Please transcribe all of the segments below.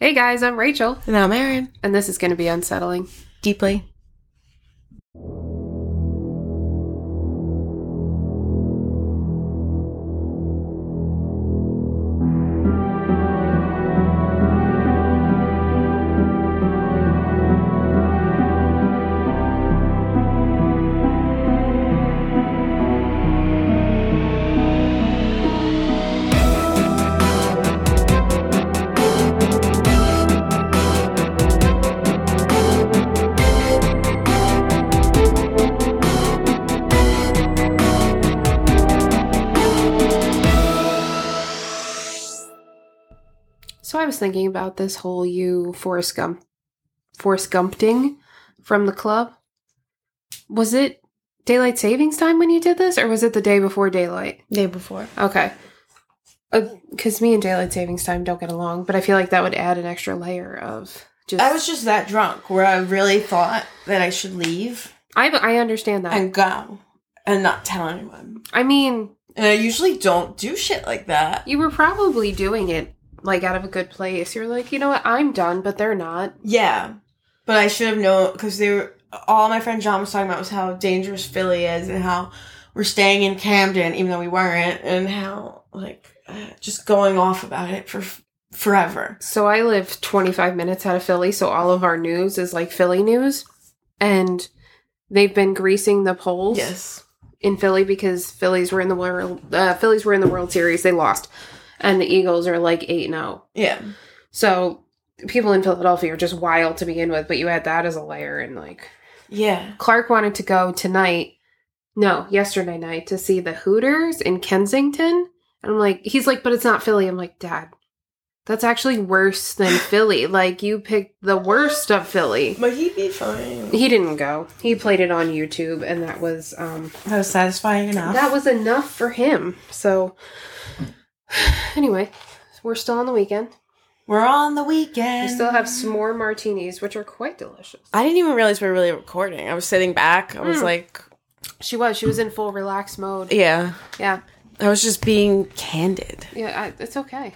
Hey guys, I'm Rachel, And I'm Aaron. and this is going to be unsettling. Deeply. Thinking about this whole you Forrest Gump, Forrest Gumpting from the club. Was it daylight savings time when you did this, or was it the day before daylight? Day before. Okay. Uh, because me and daylight savings time don't get along, but I feel like that would add an extra layer of just. I was just that drunk where I really thought that I should leave I I understand that. and go and not tell anyone. I mean, And I usually don't do shit like that. you were probably doing it like out of a good place. You're like, you know what, I'm done, but they're not. Yeah. But I should have known because they were all my friend John was talking about was how dangerous Philly is and how we're staying in Camden even though we weren't and how like uh, just going off about it for forever. So I live 25 minutes out of Philly, so all of our news is like Philly news. And they've been greasing the poles Yes. in Philly because Phillies were in the world uh, Phillies were in the World Series, they lost. And the Eagles are like 8-0. Yeah. So people in Philadelphia are just wild to begin with, but you add that as a layer and like Yeah. Clark wanted to go tonight, no, yesterday night to see the Hooters in Kensington. And I'm like, he's like, but it's not Philly. I'm like, Dad, that's actually worse than Philly. Like, you picked the worst of Philly. But he'd be fine. He didn't go. He played it on YouTube, and that was um That was satisfying enough. that was enough for him. So anyway, we're still on the weekend. We're on the weekend. We still have s'more martinis, which are quite delicious. I didn't even realize we were really recording. I was sitting back. I was Mm. like, She was. She was in full relaxed mode. yeah. Yeah. I was just being candid. Yeah, I, it's okay.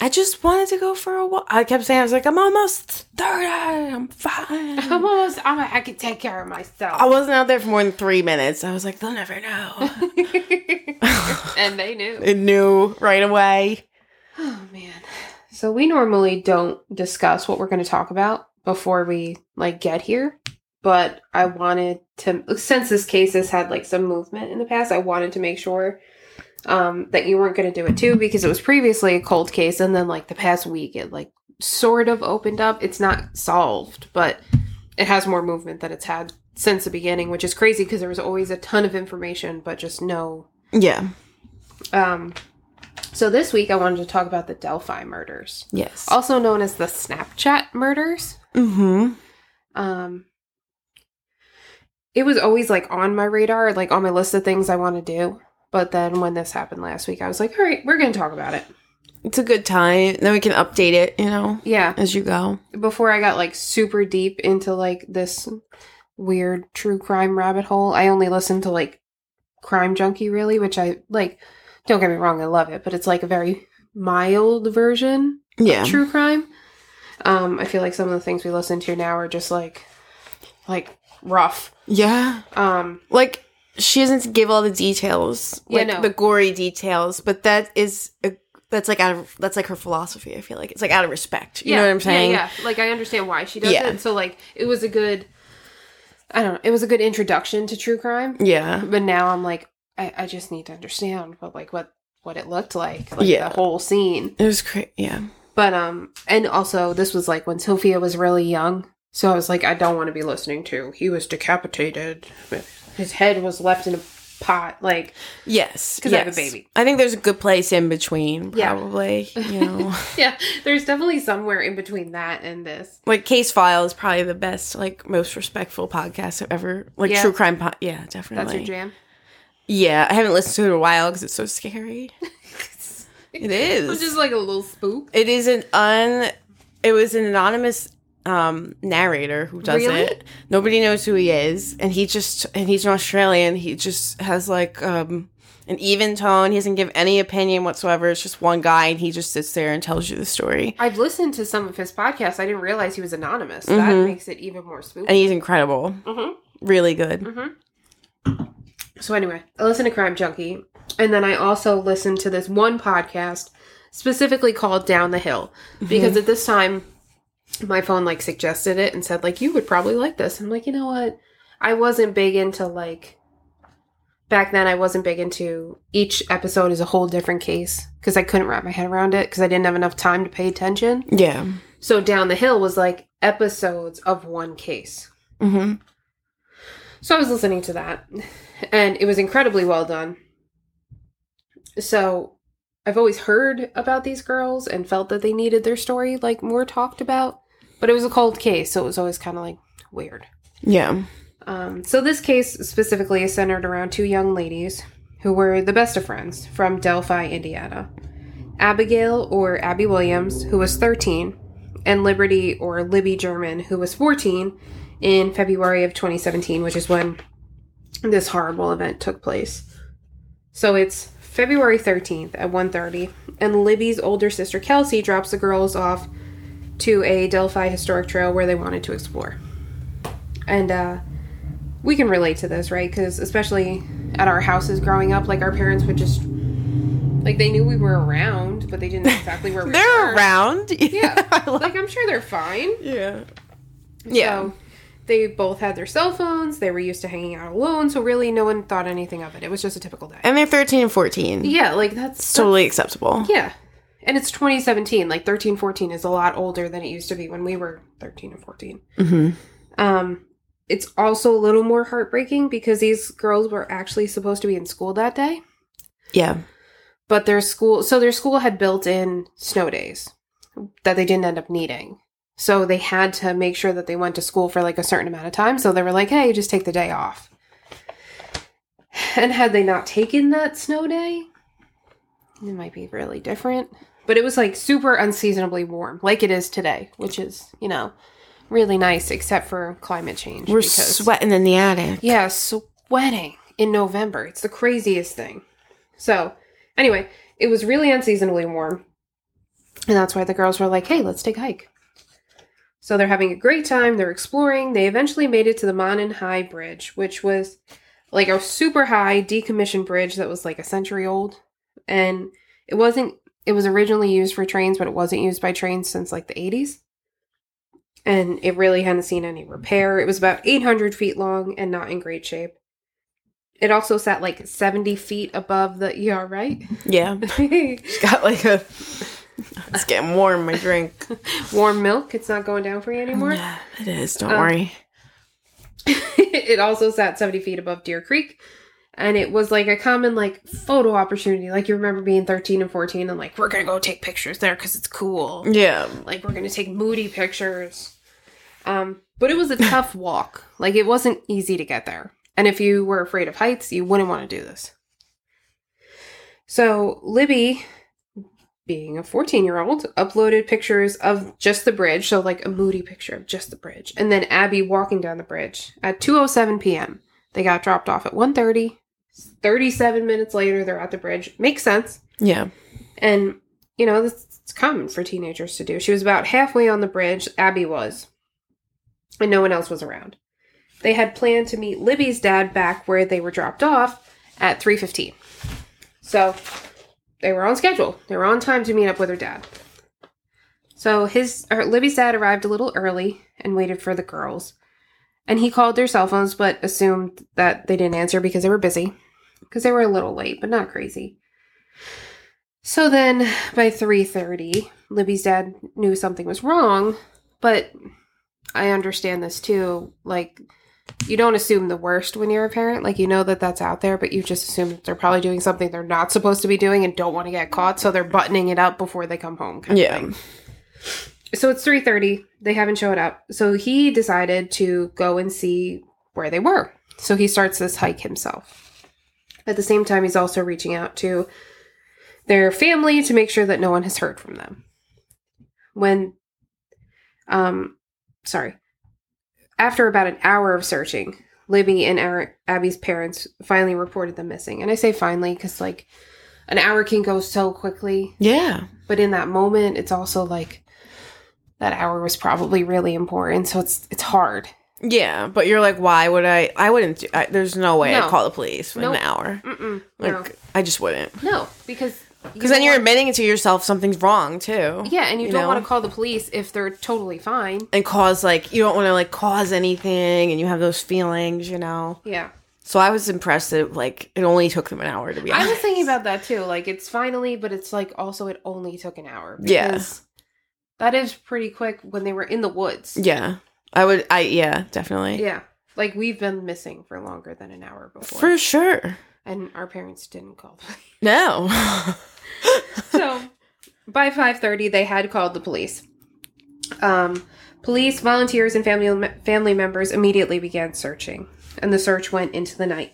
I just wanted to go for a walk. I kept saying, I was like, I'm almost 30. I'm fine. I'm almost. I'm. I can take care of myself. I wasn't out there for more than three minutes. I was like, they'll never know. and they knew. it knew right away. Oh man. So we normally don't discuss what we're going to talk about before we like get here, but I wanted to since this case has had like some movement in the past, I wanted to make sure um that you weren't going to do it too because it was previously a cold case and then like the past week it like sort of opened up. It's not solved, but it has more movement than it's had since the beginning, which is crazy because there was always a ton of information but just no Yeah. Um, so this week I wanted to talk about the Delphi murders, Yes. also known as the Snapchat murders. Mm-hmm. Um, it was always like on my radar, like on my list of things I want to do. But then when this happened last week, I was like, all right, we're going to talk about it. It's a good time. Then we can update it, you know, Yeah. as you go. Before I got like super deep into like this weird true crime rabbit hole, I only listened to like Crime Junkie, really, which I like. Don't get me wrong, I love it, but it's like a very mild version Yeah. true crime. Um, I feel like some of the things we listen to now are just like like rough. Yeah. Um, like she doesn't give all the details Yeah, like no. the gory details but that is a, that's like out of that's like her philosophy i feel like it's like out of respect you know what i'm saying Yeah, yeah. Like I understand why she does Yeah. it. So like it was a good I don't know, it was a good introduction to true crime. yeah But now I'm like, I, I just need to understand what like what what it looked like. Like Yeah. the whole scene. it was crazy yeah But um and also this was like when Sophia was really young. So I was like, I don't want to be listening to he was decapitated. His head was left in a pot. Like yes 'Cause I yes. have a baby. i think there's a good place in between Yeah. probably you know yeah, there's definitely somewhere in between that and this. like Casefile is probably the best like most respectful podcast i've ever like Yeah. true crime po- yeah definitely. That's your jam. Yeah i haven't listened to it in a while because it's so scary it is It was just like a little spook. It is an un. It was an anonymous um narrator who does Really? it. Nobody knows who he is, and he just and he's an Australian. He just has like um an even tone. He doesn't give any opinion whatsoever. It's just one guy, and he just sits there and tells you the story. I've listened to some of his podcasts. I didn't realize he was anonymous. That Mhm. makes it even more spooky. And he's incredible. hmm Really good. hmm So anyway, I listen to Crime Junkie, and then I also listen to this one podcast specifically called Down the Hill because at this time my phone like suggested it and said like you would probably like this. And I'm like, you know what? I wasn't big into like back then. I wasn't big into each episode is a whole different case because I couldn't wrap my head around it because I didn't have enough time to pay attention. Yeah. So Down the Hill was like episodes of one case. hmm So I was listening to that, and it was incredibly well done. So I've always heard about these girls and felt that they needed their story like more talked about, but it was a cold case, so it was always kind of like weird. Yeah. Um, so this case specifically is centered around two young ladies who were the best of friends from Delphi, Indiana. Abigail or Abby Williams, who was 13, and Liberty or Libby German, who was 14, in February of 2017, which is when this horrible event took place. So it's February 13th at 1:30, and Libby's older sister Kelsey drops the girls off to a Delphi historic trail where they wanted to explore. And uh we can relate to this, right? Because especially at our houses growing up, like our parents would just like they knew we were around, but they didn't know exactly where we were. They're around. Yeah. Love- Like I'm sure they're fine. yeah. Yeah. They both had their cell phones. They were used to hanging out alone, so really no one thought anything of it. It was just a typical day. And they're 13 and 14. Yeah, like that's totally acceptable. yeah. And it's 2017. Like 13, 14 is a lot older than it used to be when we were 13 and 14. hmm Um, it's also a little more heartbreaking because these girls were actually supposed to be in school that day, Yeah. but their school, so their school had built in snow days that they didn't end up needing. So they had to make sure that they went to school for like a certain amount of time. So they were like, hey, just take the day off. And had they not taken that snow day, it might be really different. But it was like super unseasonably warm, like it is today, which is, you know, really nice, except for climate change. We're because- sweating in the attic. yeah, sweating in November. It's the craziest thing. So, anyway, it was really unseasonably warm. And that's why the girls were like, hey, let's take a hike. So they're having a great time. They're exploring. They eventually made it to the Monon High Bridge, which was like a super high decommissioned bridge that was like a century old. And it wasn't, it was originally used for trains, but it wasn't used by trains since like the 80s. And it really hadn't seen any repair. It was about 800 feet long and not in great shape. It also sat like 70 feet above the. You right? Yeah. it's Got like a. It's getting warm, my drink. Warm milk. It's not going down for you anymore. Yeah, it is. Don't Um, worry. it also sat 70 feet above Deer Creek. And it was like a common like photo opportunity. Like you remember being 13 and 14 and like, we're going to go take pictures there because it's cool. Yeah. Like we're going to take moody pictures. Um, but it was a tough walk. Like it wasn't easy to get there. And if you were afraid of heights, you wouldn't want to do this. So Libby, being a 14 year old, uploaded pictures of just the bridge. So like a moody picture of just the bridge. And then Abby walking down the bridge at 2.07 p.m. They got dropped off at 1.30. 37 minutes later, they're at the bridge. Makes sense. Yeah. And, you know, this it's common for teenagers to do. She was about halfway on the bridge, Abby was, and no one else was around. They had planned to meet Libby's dad back where they were dropped off at 3:15. So, they were on schedule. They were on time to meet up with her dad. So, his Libby's dad arrived a little early and waited for the girls. And he called their cell phones but assumed that they didn't answer because they were busy. Because they were a little late, but not crazy. So then by 3:30, Libby's dad knew something was wrong, but I understand this too. Like you don't assume the worst when you're a parent. Like you know that that's out there, but you just assume that they're probably doing something they're not supposed to be doing and don't want to get caught, so they're buttoning it up before they come home. kind of Yeah. thing. So it's 3:30. They haven't showed up. So he decided to go and see where they were. So he starts this hike himself. At the same time, he's also reaching out to their family to make sure that no one has heard from them. When, um, sorry, after about an hour of searching, Libby and Abby's parents finally reported them missing. And I say finally because, like, an hour can go so quickly. Yeah. But in that moment, it's also like that hour was probably really important. So it's it's hard. Yeah, but you're like, why would I? I wouldn't. Do, I, there's no way No. I'd call the police in Nope. an hour. Mm-mm, Like, no. I just wouldn't. No, because Because then you're admitting to yourself something's wrong too. yeah, and you, you don't know? want to call the police if they're totally fine. And cause like you don't want to like cause anything, and you have those feelings, you know. Yeah, So I was impressed that like it only took them an hour to be I was thinking about that too. Like it's finally, but it's like also it only took an hour. Yeah. that is pretty quick when they were in the woods. Yeah, I would. I yeah, definitely Yeah, like we've been missing for longer than an hour before, for sure. and our parents didn't call. No. so by 5.30 they had called the police. Um, police volunteers and family family members immediately began searching and the search went into the night.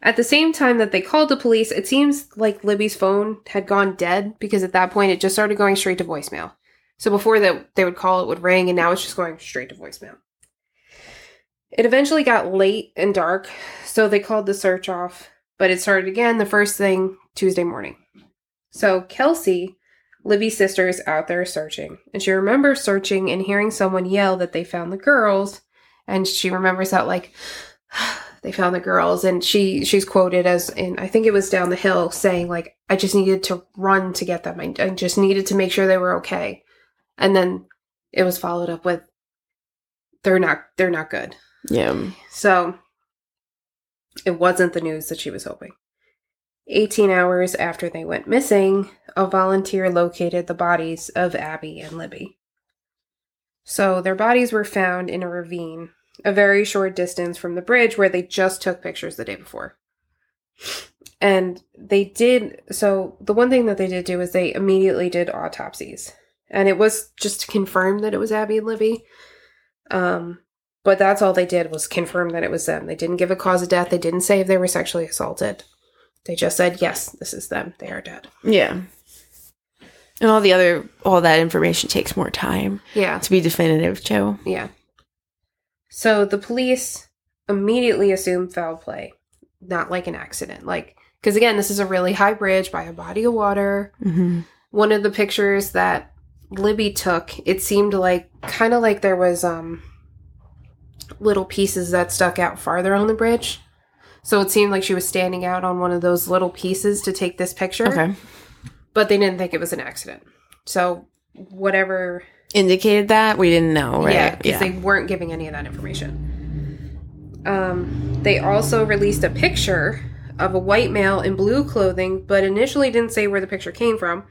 At the same time that they called the police it seems like libby's phone had gone dead because at that point it just started going straight to voicemail. So before that they would call it would ring and now it's just going straight to voicemail. It eventually got late and dark so they called the search off but it started again the first thing tuesday morning so Kelsey, Libby's sister, is out there searching, and she remembers searching and hearing someone yell that they found the girls, and she remembers that like they found the girls, and she she's quoted as in I think it was down the hill saying like I just needed to run to get them, I, I just needed to make sure they were okay, and then it was followed up with they're not they're not good. yeah. So it wasn't the news that she was hoping. 18 hours after they went missing, a volunteer located the bodies of Abby and Libby. So their bodies were found in a ravine, a very short distance from the bridge where they just took pictures the day before. And they did, so the one thing that they did do is they immediately did autopsies. And it was just to confirm that it was Abby and Libby. Um, but that's all they did was confirm that it was them. They didn't give a cause of death. They didn't say if they were sexually assaulted. They just said, yes, this is them. They are dead. Yeah. And all the other, all that information takes more time Yeah. to be definitive, Joe. Yeah. So the police immediately assume foul play, not like an accident. Like, because again, this is a really high bridge by a body of water. Mm-hmm. One of the pictures that Libby took, it seemed like kind of like there was um little pieces that stuck out farther on the bridge. So it seemed like she was standing out on one of those little pieces to take this picture. Okay. But they didn't think it was an accident. So whatever Indicated that we didn't know, right? Yeah, because they weren't giving any of that information. Um, they also released a picture of a white male in blue clothing, but initially didn't say where the picture came from,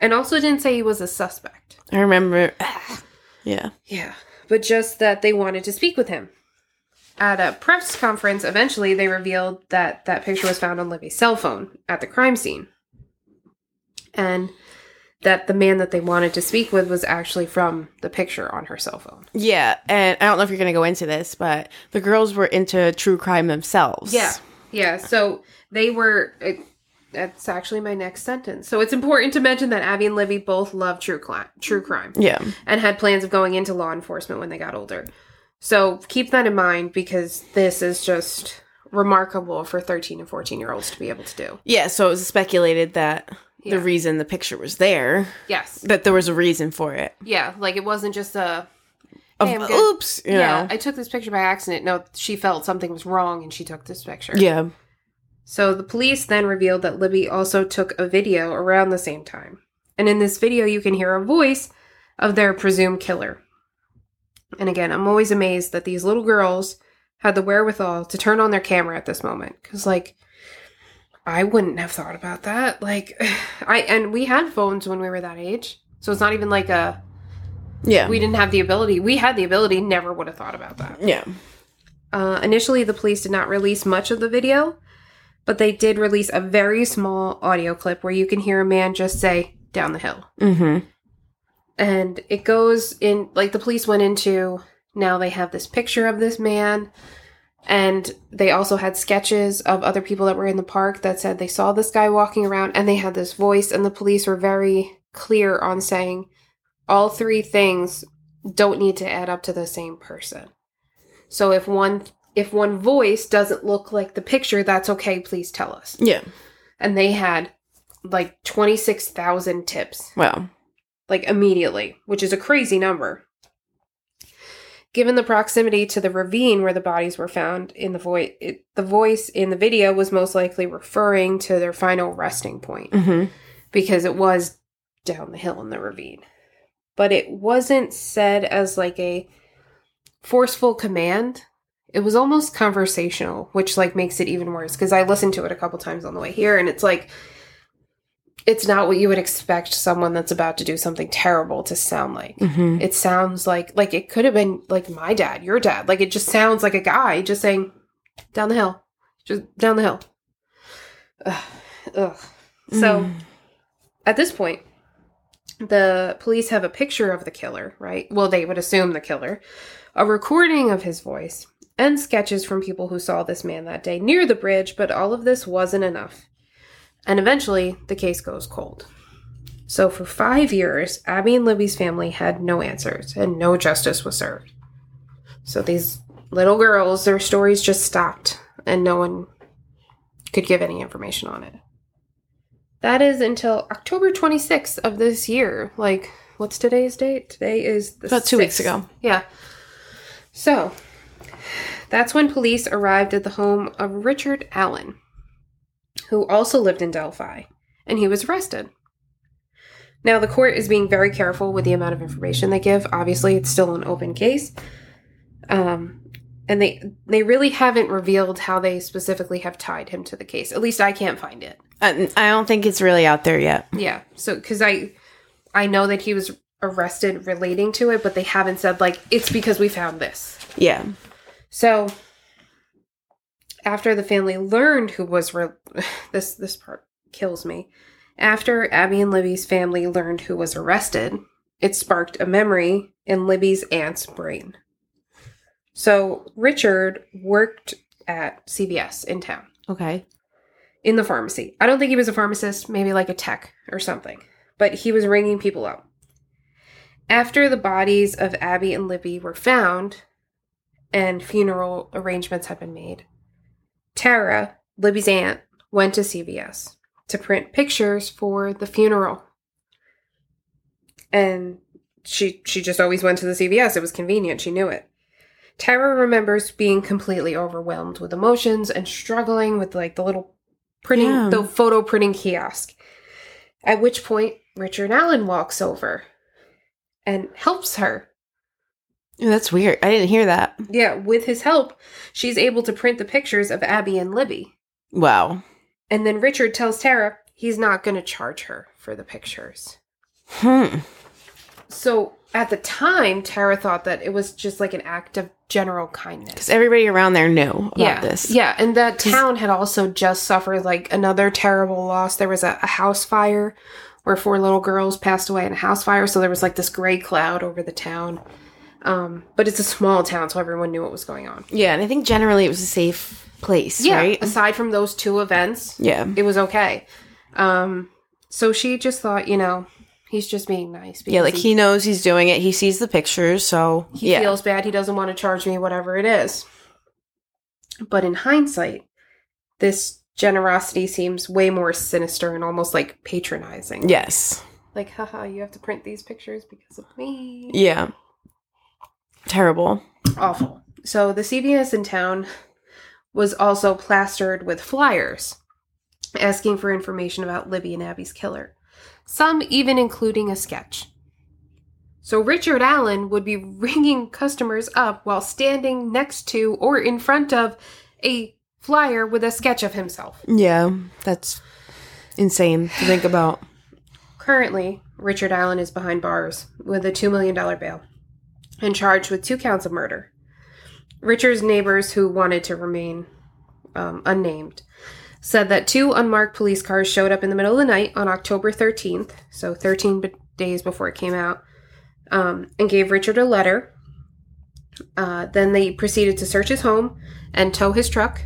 and also didn't say he was a suspect. I remember. yeah. Yeah, but just that they wanted to speak with him. At a press conference, eventually they revealed that that picture was found on Libby's cell phone at the crime scene. And that the man that they wanted to speak with was actually from the picture on her cell phone. Yeah, and I don't know if you're going to go into this, but the girls were into true crime themselves. Yeah. Yeah. So they were. It, that's actually my next sentence. So it's important to mention that Abby and Libby both love true crime, true crime, Yeah. and had plans of going into law enforcement when they got older. So keep that in mind because this is just remarkable for 13 and 14 year olds to be able to do. Yeah, so it was speculated that Yeah. the reason the picture was there, Yes. that there was a reason for it. Yeah. Like it wasn't just a. Hey, oops, you yeah, know. I took this picture by accident. No, she felt something was wrong and she took this picture. yeah. So the police then revealed that Libby also took a video around the same time. And in this video, you can hear a voice of their presumed killer. And again, I'm always amazed that these little girls had the wherewithal to turn on their camera at this moment. Because, like, I wouldn't have thought about that. Like, I, and we had phones when we were that age. So it's not even like a, Yeah. we didn't have the ability. We had the ability, never would have thought about that. yeah. Uh, initially, the police did not release much of the video, but they did release a very small audio clip where you can hear a man just say, down the hill. Mm-hmm. And it goes in, like, the police went into now they have this picture of this man. And they also had sketches of other people that were in the park that said they saw this guy walking around and they had this voice. And the police were very clear on saying all three things don't need to add up to the same person. So if one if one voice doesn't look like the picture, that's okay. Please tell us. Yeah. And they had like 26,000 tips, Wow. Like immediately, which is a crazy number. Given the proximity to the ravine where the bodies were found, in the voice, the voice in the video was most likely referring to their final resting point Mm-hmm. because it was down the hill in the ravine. But it wasn't said as like a forceful command. It was almost conversational, which like makes it even worse because I listened to it a couple times on the way here and it's like it's not what you would expect someone that's about to do something terrible to sound like. Mm-hmm. It sounds like like it could have been like my dad, your dad. Like it just sounds like a guy just saying down the hill. Just down the hill. Ugh. Ugh. So Mm. at this point, the police have a picture of the killer, right? Well, they would assume the killer, a recording of his voice, and sketches from people who saw this man that day near the bridge, but all of this wasn't enough. And eventually, the case goes cold. So, for five years, Abby and Libby's family had no answers, and no justice was served. So, these little girls, their stories just stopped, and no one could give any information on it. That is until October 26th of this year. Like, what's today's date? Today is the About two weeks ago. Yeah. So, that's when police arrived at the home of Richard Allen, who also lived in Delphi, and he was arrested. Now, the court is being very careful with the amount of information they give. Obviously, it's still an open case. Um, and they they really haven't revealed how they specifically have tied him to the case. At least I can't find it. I, I don't think it's really out there yet. Yeah. So because I I know that he was arrested relating to it, but they haven't said like it's because we found this. Yeah. So after the family learned who was re- this this part kills me. After Abby and Libby's family learned who was arrested, it sparked a memory in Libby's aunt's brain. So Richard worked at CVS in town Okay. in the pharmacy. I don't think he was a pharmacist, maybe like a tech or something, but he was ringing people up. After the bodies of Abby and Libby were found and funeral arrangements had been made, Tara, Libby's aunt, went to CVS to print pictures for the funeral. And she she just always went to the CVS. It was convenient. She knew it. Tara remembers being completely overwhelmed with emotions and struggling with like the little printing Yeah. the photo printing kiosk. At which point Richard Allen walks over and helps her. That's weird. I didn't hear that. Yeah, with his help, she's able to print the pictures of Abby and Libby. Wow. And then Richard tells Tara he's not going to charge her for the pictures. Hmm. So at the time, Tara thought that it was just like an act of general kindness. Because everybody around there knew about yeah, this. Yeah, and that town had also just suffered like another terrible loss. There was a, a house fire where four little girls passed away in a house fire, so there was like this gray cloud over the town. Um, but it's a small town, so everyone knew what was going on. Yeah, and I think generally it was a safe place, Yeah, right? aside from those two events, Yeah. it was okay. Um, so she just thought, you know, he's just being nice. Yeah, like he knows he's doing it. He sees the pictures, so he yeah. feels bad. He doesn't want to charge me whatever it is. But in hindsight, this generosity seems way more sinister and almost like patronizing. yes. Like, haha, you have to print these pictures because of me. Yeah. Terrible. Awful. So the CVS in town was also plastered with flyers asking for information about Libby and Abby's killer, some even including a sketch. So Richard Allen would be ringing customers up while standing next to or in front of a flyer with a sketch of himself. Yeah, that's insane to think about. Currently, Richard Allen is behind bars with a $2 million bail and charged with two counts of murder. Richard's neighbors, who wanted to remain um, unnamed, said that two unmarked police cars showed up in the middle of the night on October 13th, so 13 b- days before it came out, um, and gave Richard a letter. Uh, then they proceeded to search his home and tow his truck,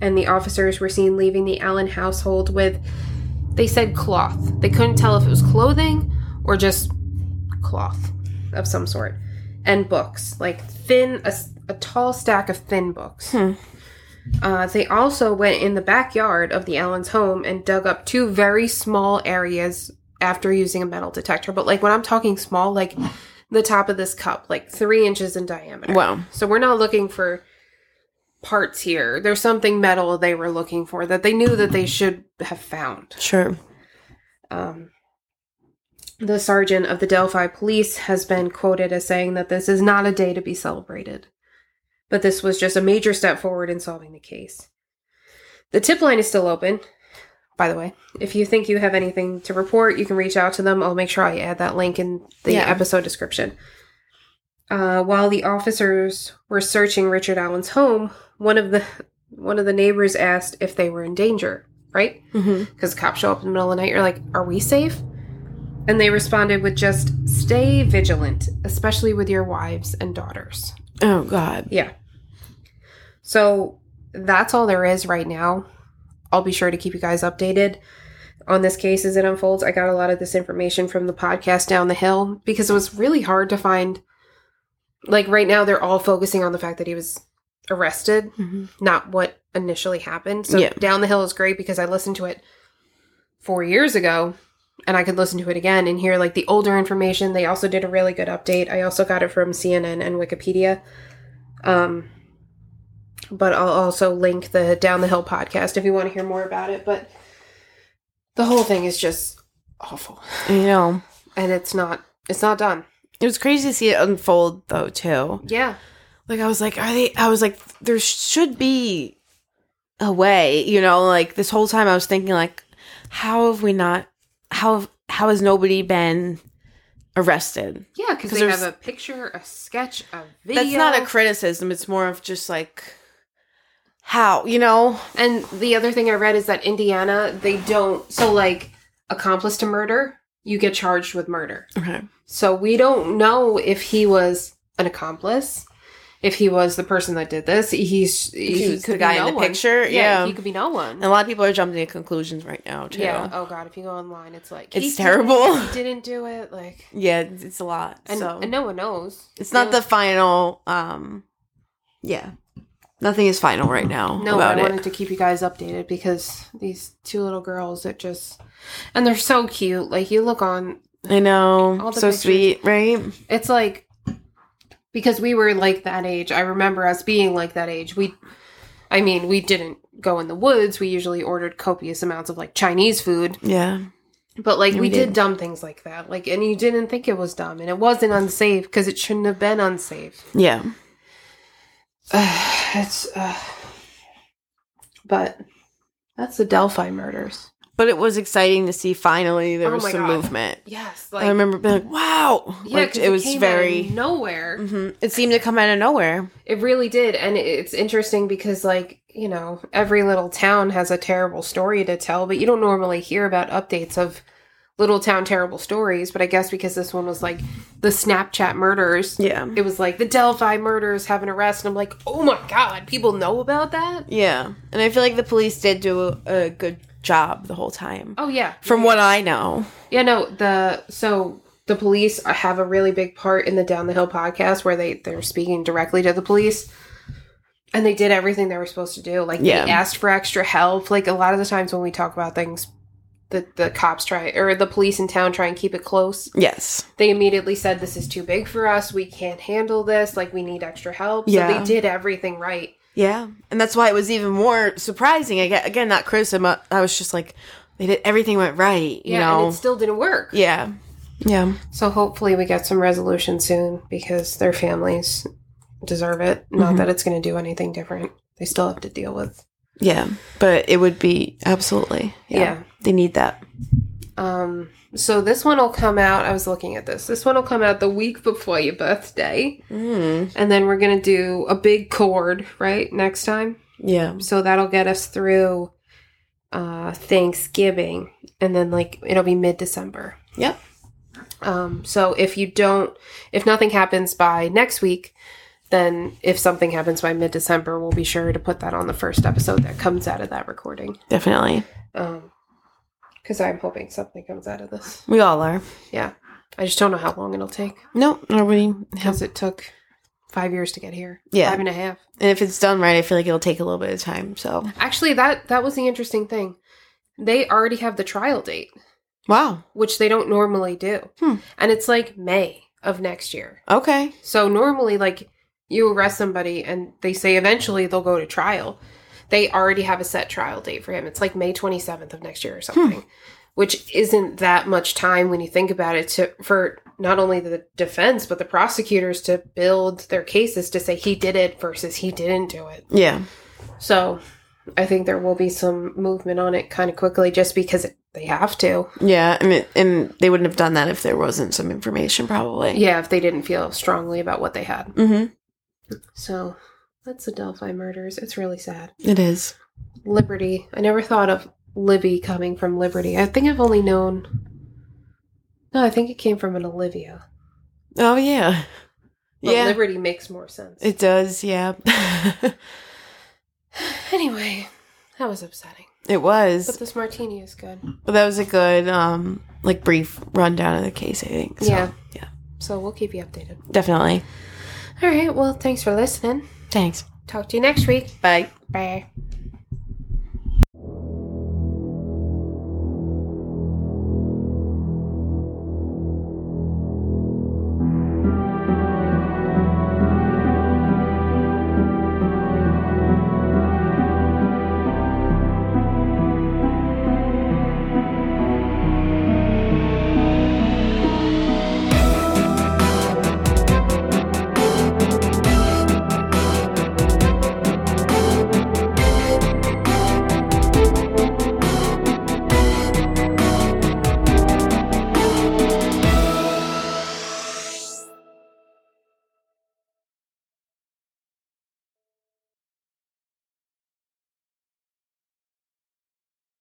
and the officers were seen leaving the Allen household with they said cloth. They couldn't tell if it was clothing or just cloth of some sort. And books, like thin, a, a tall stack of thin books. Hmm. Uh, they also went in the backyard of the Allens' home and dug up two very small areas after using a metal detector. But like when I'm talking small, like the top of this cup, like three inches in diameter. Wow. So we're not looking for parts here. There's something metal they were looking for that they knew that they should have found. Sure. Um, the sergeant of the Delphi police has been quoted as saying that this is not a day to be celebrated, but this was just a major step forward in solving the case. The tip line is still open, by the way. If you think you have anything to report, you can reach out to them. I'll make sure I add that link in the Yeah. episode description. Uh, while the officers were searching Richard Allen's home, one of the one of the neighbors asked if they were in danger. Right? Mm-hmm. because cops show up in the middle of the night. You're like, are we safe? And they responded with just stay vigilant, especially with your wives and daughters. Oh God. Yeah. So that's all there is right now. I'll be sure to keep you guys updated on this case as it unfolds. I got a lot of this information from the podcast down the hill because it was really hard to find. Like right now, they're all focusing on the fact that he was arrested, Mm-hmm. not what initially happened. So Yeah. Down the Hill is great because I listened to it four years ago and I could listen to it again and hear like the older information. They also did a really good update. I also got it from CNN and Wikipedia. Um but I'll also link the Down the Hill podcast if you want to hear more about it. But the whole thing is just awful. You know, And it's not it's not done. it was crazy to see it unfold though too. Yeah. Like I was like, are they? I was like, there should be a way. You know, like this whole time I was thinking like, how have we not? How how has nobody been arrested? Yeah, because they have a picture, a sketch, a video. That's not a criticism. It's more of just like how you know. And the other thing I read is that Indiana, they don't. So, like, accomplice to murder, you get charged with murder. Okay. So, we don't know if he was an accomplice, if he was the person that did this. He's he was could the guy be in no the one. picture? Yeah. he could be no one. And a lot of people are jumping to conclusions right now too. Yeah. Oh God, if you go online, it's like It's he did terrible. it, He didn't do it. Like, Yeah, it's it's a lot. and, so and no one knows. it's not Yeah. the final. um Yeah, nothing is final right now No, about I it. wanted to keep you guys updated because these two little girls that just and they're so cute. Like you look on I know, All the so pictures. sweet, right? it's like because we were like that age. I remember us being like that age. We I mean, we didn't go in the woods. We usually ordered copious amounts of like Chinese food, Yeah, but like we, we did. did. dumb things like that. Like and you didn't think it was dumb and it wasn't unsafe because it shouldn't have been unsafe. yeah. it's uh but that's the Delphi murders. But it was exciting to see finally there Oh was some God. movement. Yes, I remember being like, "Wow!" Yeah, like 'cause it was came out of very. nowhere. Mhm. It seemed to come out of nowhere. It really did, and it's interesting because, like, you know, every little town has a terrible story to tell, but you don't normally hear about updates of little town terrible stories. But I guess because this one was like the Snapchat murders, Yeah, it was like the Delphi murders have an arrest, and I'm like, oh my god, people know about that? yeah. And I feel like the police did do a, a good job the whole time, Oh yeah, from what I know. Yeah, no, the so the police have a really big part in the Down the Hill podcast where they they're speaking directly to the police. And they did everything they were supposed to do. Like Yeah. they asked for extra help. Like a lot of the times when we talk about things the the cops try or the police in town try and keep it close. Yes. They immediately said this is too big for us. We can't handle this. Like we need extra help. So Yeah. they did everything right. Yeah, and that's why it was even more surprising. Again, again not criticism. I was just like, they did everything went right. You Yeah, know. and it still didn't work. yeah. Yeah. So hopefully we get some resolution soon because their families deserve it. Not Mhm. that it's going to do anything different. They still have to deal with. Yeah. But it would be absolutely. Yeah. Yeah. They need that. Um so this one will come out. I was looking at this. This one will come out the week before your birthday. Mm. And then we're going to do a big chord right? Next time. Yeah. So that'll get us through uh Thanksgiving and then like it'll be mid-December. Yep. Um, so if you don't, if nothing happens by next week, then if something happens by mid December, we'll be sure to put that on the first episode that comes out of that recording. Definitely. Um, because I'm hoping something comes out of this. We all are. Yeah, I just don't know how long it'll take No, nobody has it took five years to get here. Yeah. Five and a half. And if it's done right, I feel like it'll take a little bit of time. So, Actually, that that was the interesting thing. They already have the trial date, wow. which they don't normally do. Hmm. And it's like May of next year. Okay. So normally like you arrest somebody and they say eventually they'll go to trial. They already have a set trial date for him. It's like May 27th of next year or something. Which isn't that much time when you think about it to for not only the defense but the prosecutors to build their cases to say he did it versus he didn't do it. Yeah. So I think there will be some movement on it kind of quickly just because it, they have to. Yeah. I mean, and they wouldn't have done that if there wasn't some information, probably. Yeah, if they didn't feel strongly about what they had. Mm So that's the Delphi murders. It's really sad. It is. Liberty. I never thought of Libby coming from Liberty. I think I've only known. No, I think it came from an Olivia. Oh, yeah. But yeah. Liberty makes more sense. it does. Yeah. anyway, that was upsetting. it was. But this martini is good. But that was a good, um, like, brief rundown of the case, I think. So, Yeah. Yeah. So we'll keep you updated. Definitely. All right. Well, thanks for listening. Thanks. Talk to you next week. Bye. Bye.